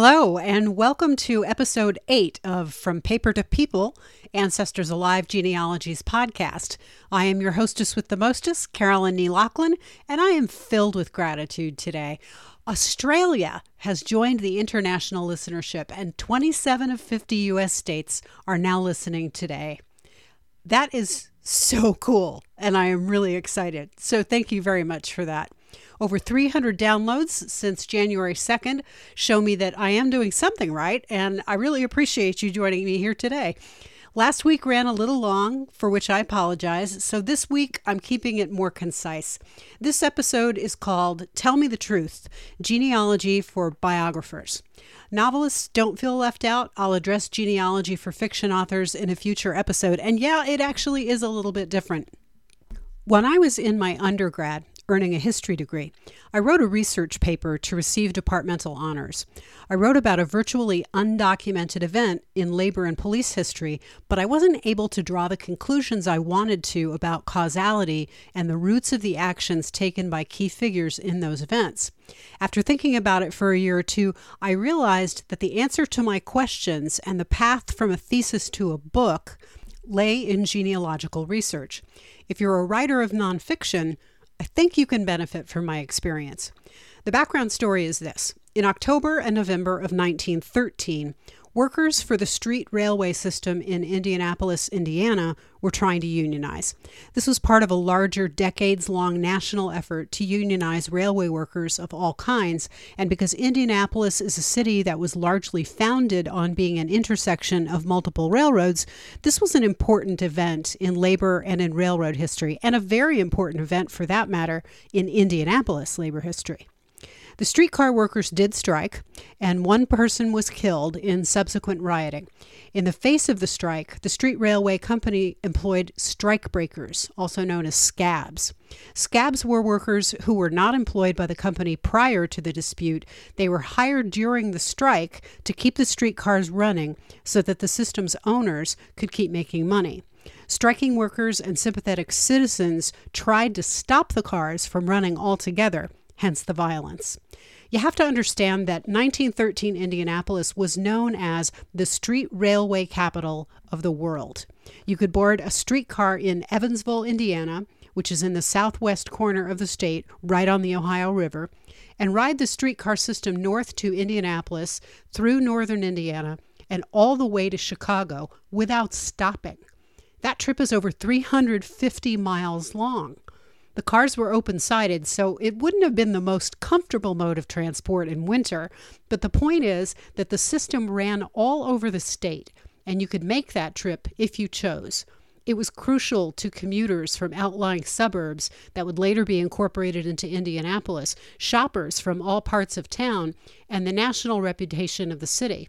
Hello, and welcome to episode eight of From Paper to People Ancestors Alive Genealogies podcast. I am your hostess with the mostest, Carolyn Nee Lachlan, and I am filled with gratitude today. Australia has joined the international listenership, and 27 of 50 U.S. states are now listening today. That is so cool, and I am really excited. So, thank you very much for that. Over 300 downloads since January 2nd show me that I am doing something right, and I really appreciate you joining me here today. Last week ran a little long, for which I apologize, so this week I'm keeping it more concise. This episode is called Tell Me the Truth Genealogy for Biographers. Novelists don't feel left out. I'll address genealogy for fiction authors in a future episode, and yeah, it actually is a little bit different. When I was in my undergrad, earning a history degree, I wrote a research paper to receive departmental honors. I wrote about a virtually undocumented event in labor and police history, but I wasn't able to draw the conclusions I wanted to about causality and the roots of the actions taken by key figures in those events. After thinking about it for a year or two, I realized that the answer to my questions and the path from a thesis to a book lay in genealogical research. If you're a writer of nonfiction, I think you can benefit from my experience. The background story is this In October and November of 1913, workers for the street railway system in Indianapolis, Indiana, were trying to unionize. This was part of a larger, decades long national effort to unionize railway workers of all kinds. And because Indianapolis is a city that was largely founded on being an intersection of multiple railroads, this was an important event in labor and in railroad history, and a very important event for that matter in Indianapolis labor history. The streetcar workers did strike, and one person was killed in subsequent rioting. In the face of the strike, the Street Railway Company employed strike breakers, also known as scabs. Scabs were workers who were not employed by the company prior to the dispute. They were hired during the strike to keep the streetcars running so that the system's owners could keep making money. Striking workers and sympathetic citizens tried to stop the cars from running altogether, hence the violence. You have to understand that 1913 Indianapolis was known as the street railway capital of the world. You could board a streetcar in Evansville, Indiana, which is in the southwest corner of the state, right on the Ohio River, and ride the streetcar system north to Indianapolis, through northern Indiana, and all the way to Chicago without stopping. That trip is over 350 miles long. The cars were open sided, so it wouldn't have been the most comfortable mode of transport in winter. But the point is that the system ran all over the state, and you could make that trip if you chose. It was crucial to commuters from outlying suburbs that would later be incorporated into Indianapolis, shoppers from all parts of town, and the national reputation of the city.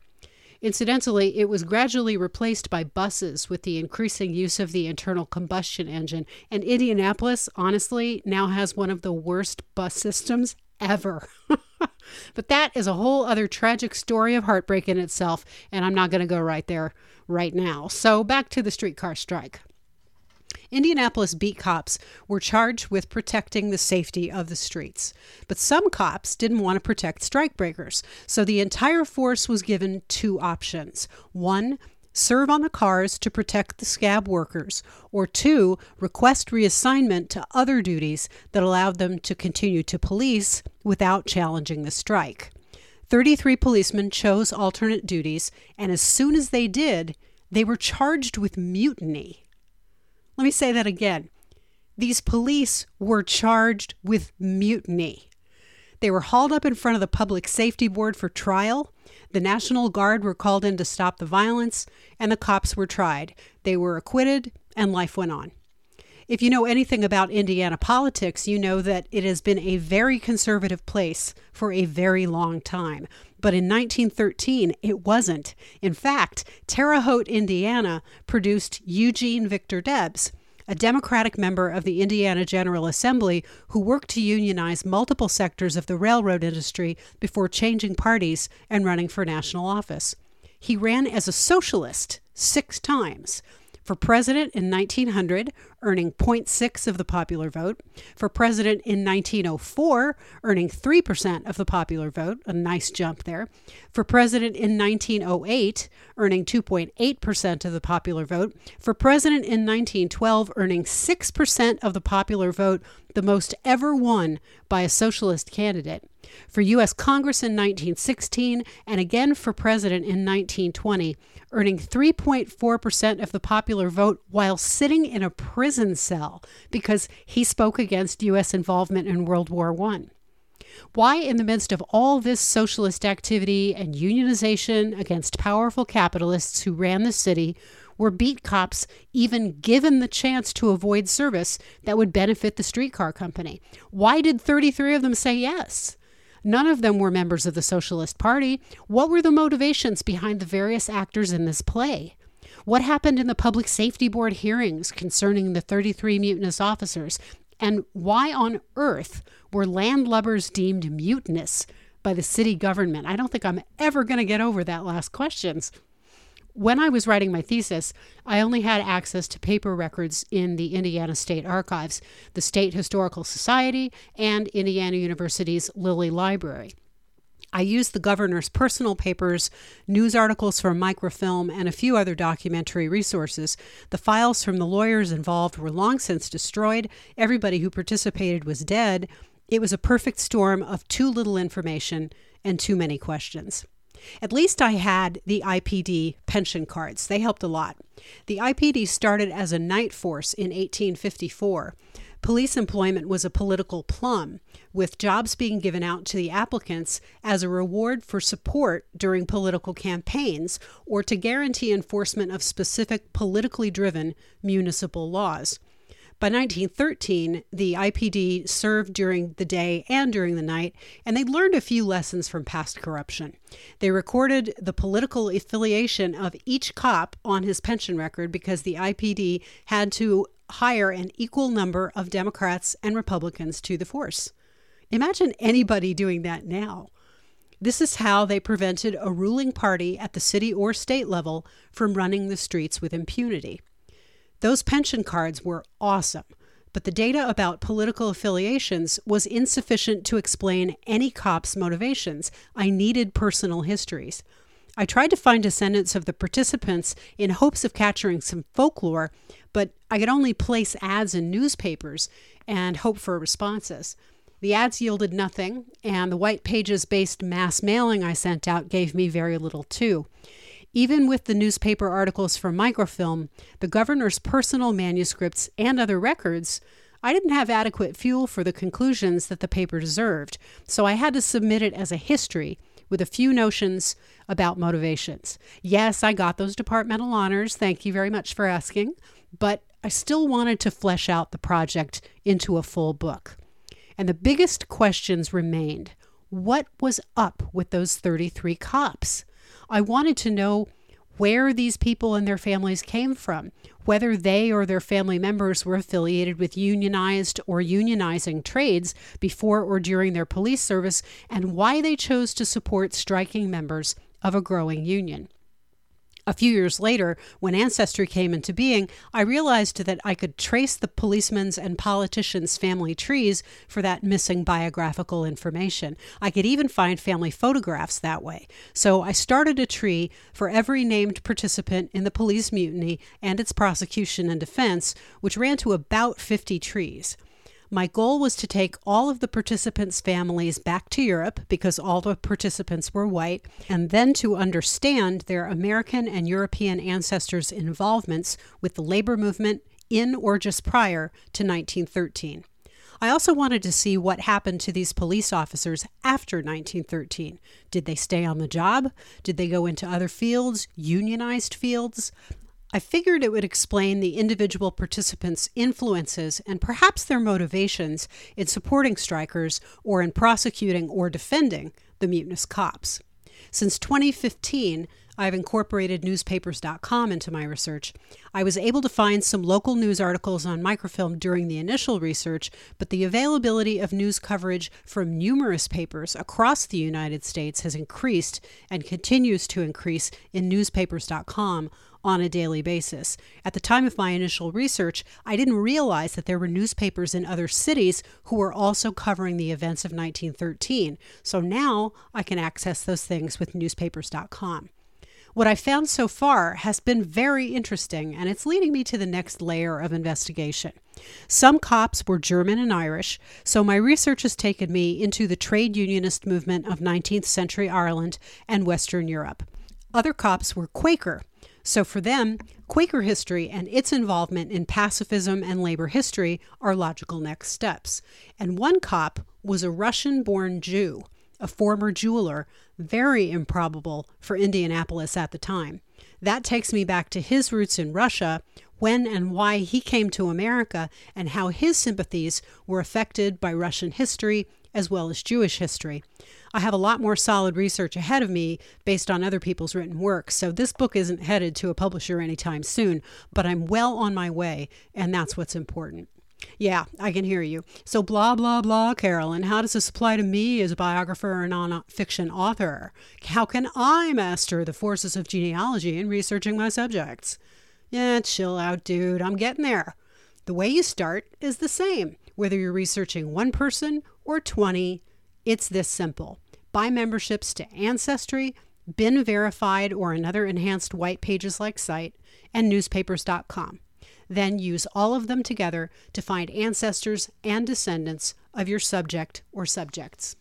Incidentally, it was gradually replaced by buses with the increasing use of the internal combustion engine, and Indianapolis, honestly, now has one of the worst bus systems ever. but that is a whole other tragic story of heartbreak in itself, and I'm not going to go right there right now. So back to the streetcar strike. Indianapolis beat cops were charged with protecting the safety of the streets. But some cops didn't want to protect strikebreakers, so the entire force was given two options. One, serve on the cars to protect the scab workers, or two, request reassignment to other duties that allowed them to continue to police without challenging the strike. 33 policemen chose alternate duties, and as soon as they did, they were charged with mutiny. Let me say that again. These police were charged with mutiny. They were hauled up in front of the Public Safety Board for trial. The National Guard were called in to stop the violence, and the cops were tried. They were acquitted, and life went on. If you know anything about Indiana politics, you know that it has been a very conservative place for a very long time. But in 1913, it wasn't. In fact, Terre Haute, Indiana produced Eugene Victor Debs, a Democratic member of the Indiana General Assembly who worked to unionize multiple sectors of the railroad industry before changing parties and running for national office. He ran as a socialist six times. For president in 1900, earning 0.6 of the popular vote. For president in 1904, earning 3% of the popular vote, a nice jump there. For president in 1908, earning 2.8% of the popular vote. For president in 1912, earning 6% of the popular vote, the most ever won by a socialist candidate. For U.S. Congress in 1916, and again for president in 1920, earning 3.4% of the popular vote while sitting in a prison cell because he spoke against U.S. involvement in World War I. Why, in the midst of all this socialist activity and unionization against powerful capitalists who ran the city, were beat cops even given the chance to avoid service that would benefit the streetcar company? Why did 33 of them say yes? None of them were members of the Socialist Party. What were the motivations behind the various actors in this play? What happened in the Public Safety Board hearings concerning the 33 mutinous officers? And why on earth were landlubbers deemed mutinous by the city government? I don't think I'm ever going to get over that last questions when I was writing my thesis, I only had access to paper records in the Indiana State Archives, the State Historical Society, and Indiana University's Lilly Library. I used the governor's personal papers, news articles from microfilm, and a few other documentary resources. The files from the lawyers involved were long since destroyed. Everybody who participated was dead. It was a perfect storm of too little information and too many questions. At least I had the IPD pension cards. They helped a lot. The IPD started as a night force in 1854. Police employment was a political plum, with jobs being given out to the applicants as a reward for support during political campaigns or to guarantee enforcement of specific politically driven municipal laws. By 1913, the IPD served during the day and during the night, and they learned a few lessons from past corruption. They recorded the political affiliation of each cop on his pension record because the IPD had to hire an equal number of Democrats and Republicans to the force. Imagine anybody doing that now. This is how they prevented a ruling party at the city or state level from running the streets with impunity. Those pension cards were awesome, but the data about political affiliations was insufficient to explain any cop's motivations. I needed personal histories. I tried to find descendants of the participants in hopes of capturing some folklore, but I could only place ads in newspapers and hope for responses. The ads yielded nothing, and the white pages based mass mailing I sent out gave me very little too. Even with the newspaper articles from microfilm, the governor's personal manuscripts, and other records, I didn't have adequate fuel for the conclusions that the paper deserved, so I had to submit it as a history with a few notions about motivations. Yes, I got those departmental honors. Thank you very much for asking. But I still wanted to flesh out the project into a full book. And the biggest questions remained what was up with those 33 cops? I wanted to know where these people and their families came from, whether they or their family members were affiliated with unionized or unionizing trades before or during their police service, and why they chose to support striking members of a growing union. A few years later, when Ancestry came into being, I realized that I could trace the policemen's and politicians' family trees for that missing biographical information. I could even find family photographs that way. So I started a tree for every named participant in the police mutiny and its prosecution and defense, which ran to about 50 trees. My goal was to take all of the participants' families back to Europe because all the participants were white, and then to understand their American and European ancestors' involvements with the labor movement in or just prior to 1913. I also wanted to see what happened to these police officers after 1913. Did they stay on the job? Did they go into other fields, unionized fields? I figured it would explain the individual participants' influences and perhaps their motivations in supporting strikers or in prosecuting or defending the mutinous cops. Since 2015, I've incorporated newspapers.com into my research. I was able to find some local news articles on microfilm during the initial research, but the availability of news coverage from numerous papers across the United States has increased and continues to increase in newspapers.com on a daily basis. At the time of my initial research, I didn't realize that there were newspapers in other cities who were also covering the events of 1913. So now I can access those things with newspapers.com. What I found so far has been very interesting, and it's leading me to the next layer of investigation. Some cops were German and Irish, so my research has taken me into the trade unionist movement of 19th century Ireland and Western Europe. Other cops were Quaker, so for them, Quaker history and its involvement in pacifism and labor history are logical next steps. And one cop was a Russian born Jew a former jeweler, very improbable for Indianapolis at the time. That takes me back to his roots in Russia, when and why he came to America, and how his sympathies were affected by Russian history as well as Jewish history. I have a lot more solid research ahead of me based on other people's written work, so this book isn't headed to a publisher anytime soon, but I'm well on my way, and that's what's important. Yeah, I can hear you. So, blah, blah, blah, Carolyn. How does this apply to me as a biographer or nonfiction author? How can I master the forces of genealogy in researching my subjects? Yeah, chill out, dude. I'm getting there. The way you start is the same, whether you're researching one person or 20. It's this simple buy memberships to Ancestry, Been Verified, or another enhanced white pages like site, and newspapers.com. Then use all of them together to find ancestors and descendants of your subject or subjects.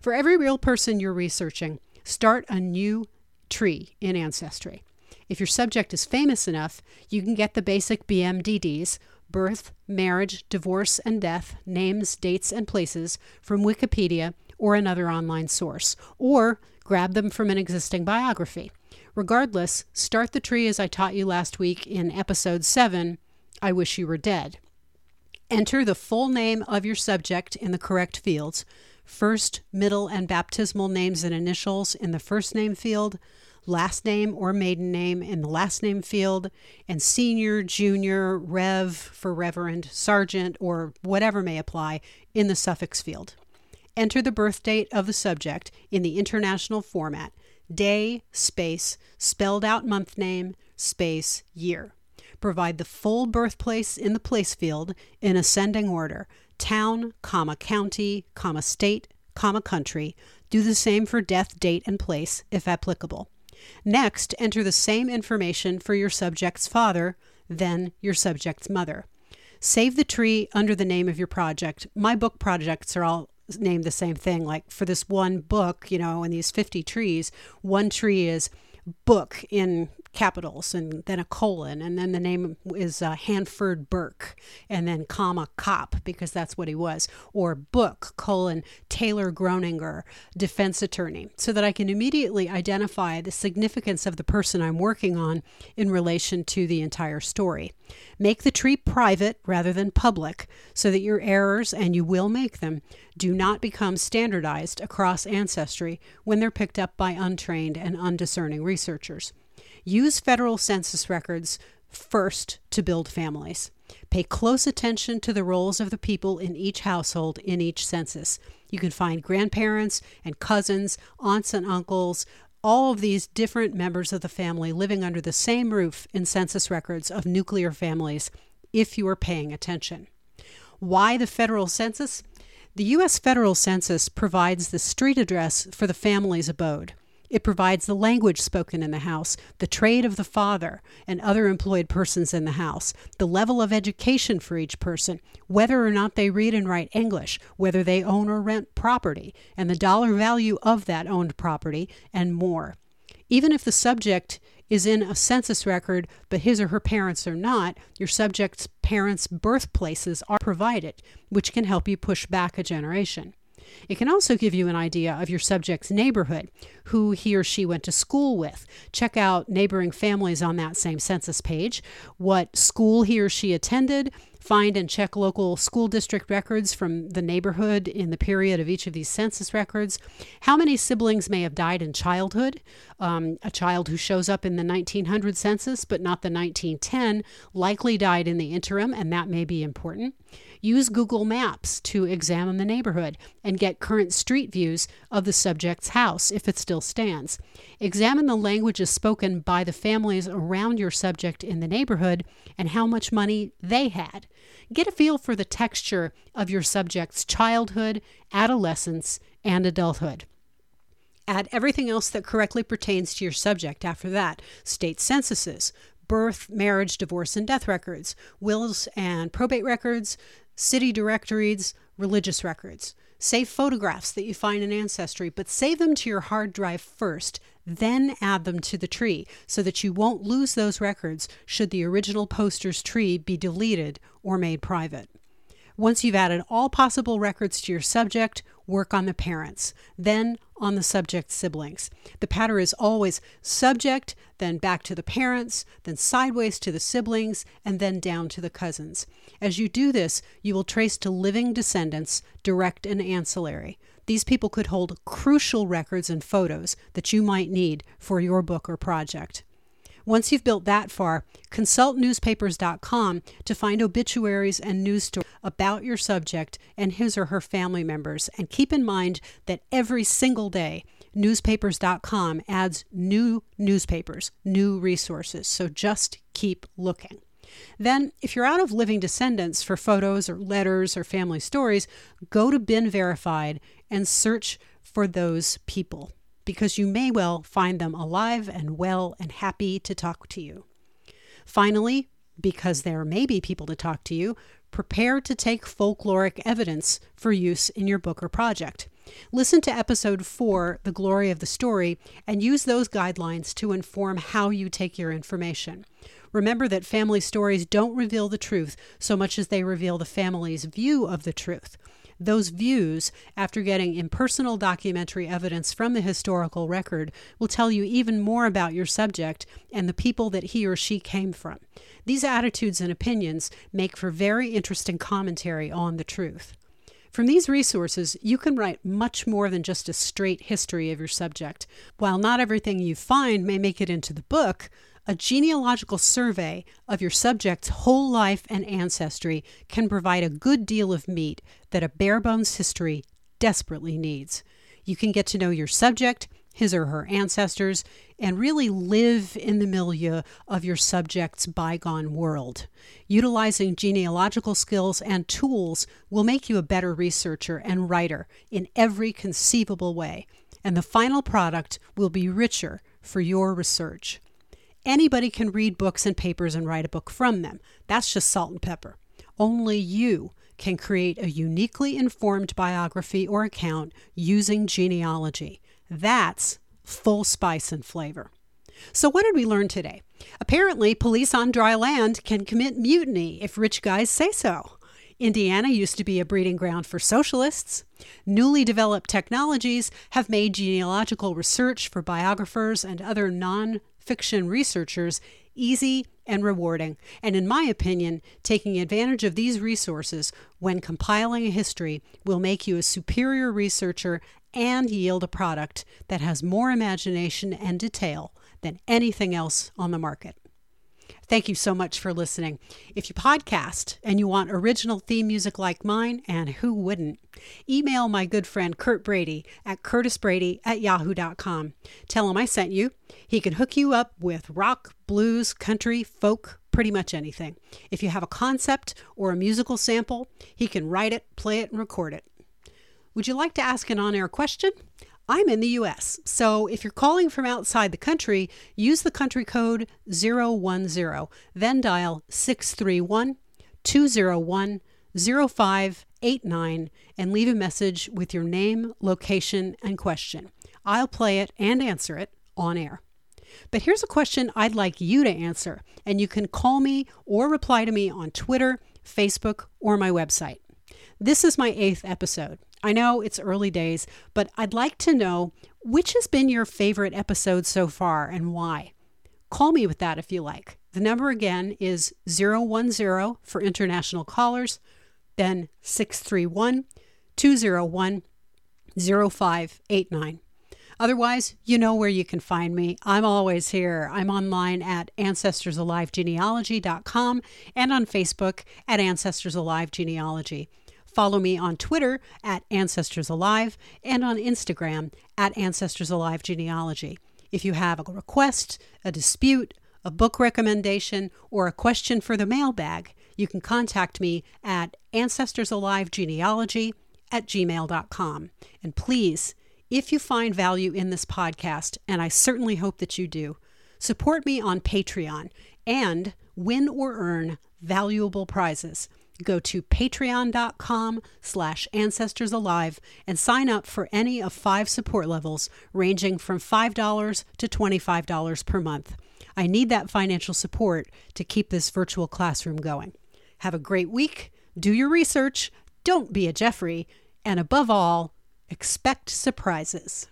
For every real person you're researching, start a new tree in Ancestry. If your subject is famous enough, you can get the basic BMDDs birth, marriage, divorce, and death, names, dates, and places from Wikipedia or another online source, or grab them from an existing biography. Regardless, start the tree as I taught you last week in episode 7 I wish you were dead. Enter the full name of your subject in the correct fields first, middle, and baptismal names and initials in the first name field, last name or maiden name in the last name field, and senior, junior, rev for reverend, sergeant, or whatever may apply in the suffix field. Enter the birth date of the subject in the international format day, space, spelled out month name, space, year. Provide the full birthplace in the place field in ascending order town, comma, county, comma, state, comma, country. Do the same for death, date, and place, if applicable. Next, enter the same information for your subject's father, then your subject's mother. Save the tree under the name of your project. My book projects are all named the same thing. Like for this one book, you know, in these 50 trees, one tree is book in capitals and then a colon and then the name is uh, Hanford Burke and then comma cop because that's what he was or book colon Taylor Groninger defense attorney so that I can immediately identify the significance of the person I'm working on in relation to the entire story. Make the tree private rather than public so that your errors, and you will make them, do not become standardized across ancestry when they're picked up by untrained and undiscerning researchers. Use federal census records first to build families. Pay close attention to the roles of the people in each household in each census. You can find grandparents and cousins, aunts and uncles, all of these different members of the family living under the same roof in census records of nuclear families if you are paying attention. Why the federal census? The U.S. federal census provides the street address for the family's abode. It provides the language spoken in the house, the trade of the father and other employed persons in the house, the level of education for each person, whether or not they read and write English, whether they own or rent property, and the dollar value of that owned property, and more. Even if the subject is in a census record, but his or her parents are not, your subject's parents' birthplaces are provided, which can help you push back a generation. It can also give you an idea of your subject's neighborhood, who he or she went to school with. Check out neighboring families on that same census page, what school he or she attended, find and check local school district records from the neighborhood in the period of each of these census records. How many siblings may have died in childhood? Um, a child who shows up in the 1900 census but not the 1910 likely died in the interim, and that may be important. Use Google Maps to examine the neighborhood and get current street views of the subject's house if it still stands. Examine the languages spoken by the families around your subject in the neighborhood and how much money they had. Get a feel for the texture of your subject's childhood, adolescence, and adulthood. Add everything else that correctly pertains to your subject after that state censuses, birth, marriage, divorce, and death records, wills and probate records, city directories, religious records. Save photographs that you find in Ancestry, but save them to your hard drive first, then add them to the tree so that you won't lose those records should the original poster's tree be deleted or made private. Once you've added all possible records to your subject, work on the parents, then on the subject's siblings. The pattern is always subject, then back to the parents, then sideways to the siblings, and then down to the cousins. As you do this, you will trace to living descendants, direct and ancillary. These people could hold crucial records and photos that you might need for your book or project. Once you've built that far, consult newspapers.com to find obituaries and news stories about your subject and his or her family members. And keep in mind that every single day, newspapers.com adds new newspapers, new resources. So just keep looking. Then, if you're out of living descendants for photos or letters or family stories, go to Been Verified and search for those people because you may well find them alive and well and happy to talk to you. Finally, because there may be people to talk to you, prepare to take folkloric evidence for use in your book or project. Listen to episode 4, The Glory of the Story, and use those guidelines to inform how you take your information. Remember that family stories don't reveal the truth so much as they reveal the family's view of the truth. Those views, after getting impersonal documentary evidence from the historical record, will tell you even more about your subject and the people that he or she came from. These attitudes and opinions make for very interesting commentary on the truth. From these resources, you can write much more than just a straight history of your subject. While not everything you find may make it into the book, a genealogical survey of your subject's whole life and ancestry can provide a good deal of meat that a bare bones history desperately needs. You can get to know your subject, his or her ancestors, and really live in the milieu of your subject's bygone world. Utilizing genealogical skills and tools will make you a better researcher and writer in every conceivable way, and the final product will be richer for your research. Anybody can read books and papers and write a book from them. That's just salt and pepper. Only you can create a uniquely informed biography or account using genealogy. That's full spice and flavor. So, what did we learn today? Apparently, police on dry land can commit mutiny if rich guys say so. Indiana used to be a breeding ground for socialists. Newly developed technologies have made genealogical research for biographers and other non fiction researchers easy and rewarding. And in my opinion, taking advantage of these resources when compiling a history will make you a superior researcher and yield a product that has more imagination and detail than anything else on the market. Thank you so much for listening. If you podcast and you want original theme music like mine, and who wouldn't, email my good friend Curt Brady at curtisbrady at yahoo.com. Tell him I sent you. He can hook you up with rock, blues, country, folk, pretty much anything. If you have a concept or a musical sample, he can write it, play it, and record it. Would you like to ask an on air question? I'm in the US, so if you're calling from outside the country, use the country code 010, then dial 631 201 0589 and leave a message with your name, location, and question. I'll play it and answer it on air. But here's a question I'd like you to answer, and you can call me or reply to me on Twitter, Facebook, or my website. This is my eighth episode. I know it's early days, but I'd like to know which has been your favorite episode so far and why. Call me with that if you like. The number again is 010 for international callers, then 631 201 0589. Otherwise, you know where you can find me. I'm always here. I'm online at ancestorsalivegenealogy.com and on Facebook at Ancestors Alive Genealogy. Follow me on Twitter at Ancestors Alive and on Instagram at Ancestors Alive Genealogy. If you have a request, a dispute, a book recommendation, or a question for the mailbag, you can contact me at ancestorsalivegenealogy at gmail.com. And please, if you find value in this podcast, and I certainly hope that you do, support me on Patreon and win or earn valuable prizes go to patreon.com slash ancestorsalive and sign up for any of five support levels ranging from $5 to $25 per month. I need that financial support to keep this virtual classroom going. Have a great week, do your research, don't be a Jeffrey, and above all, expect surprises.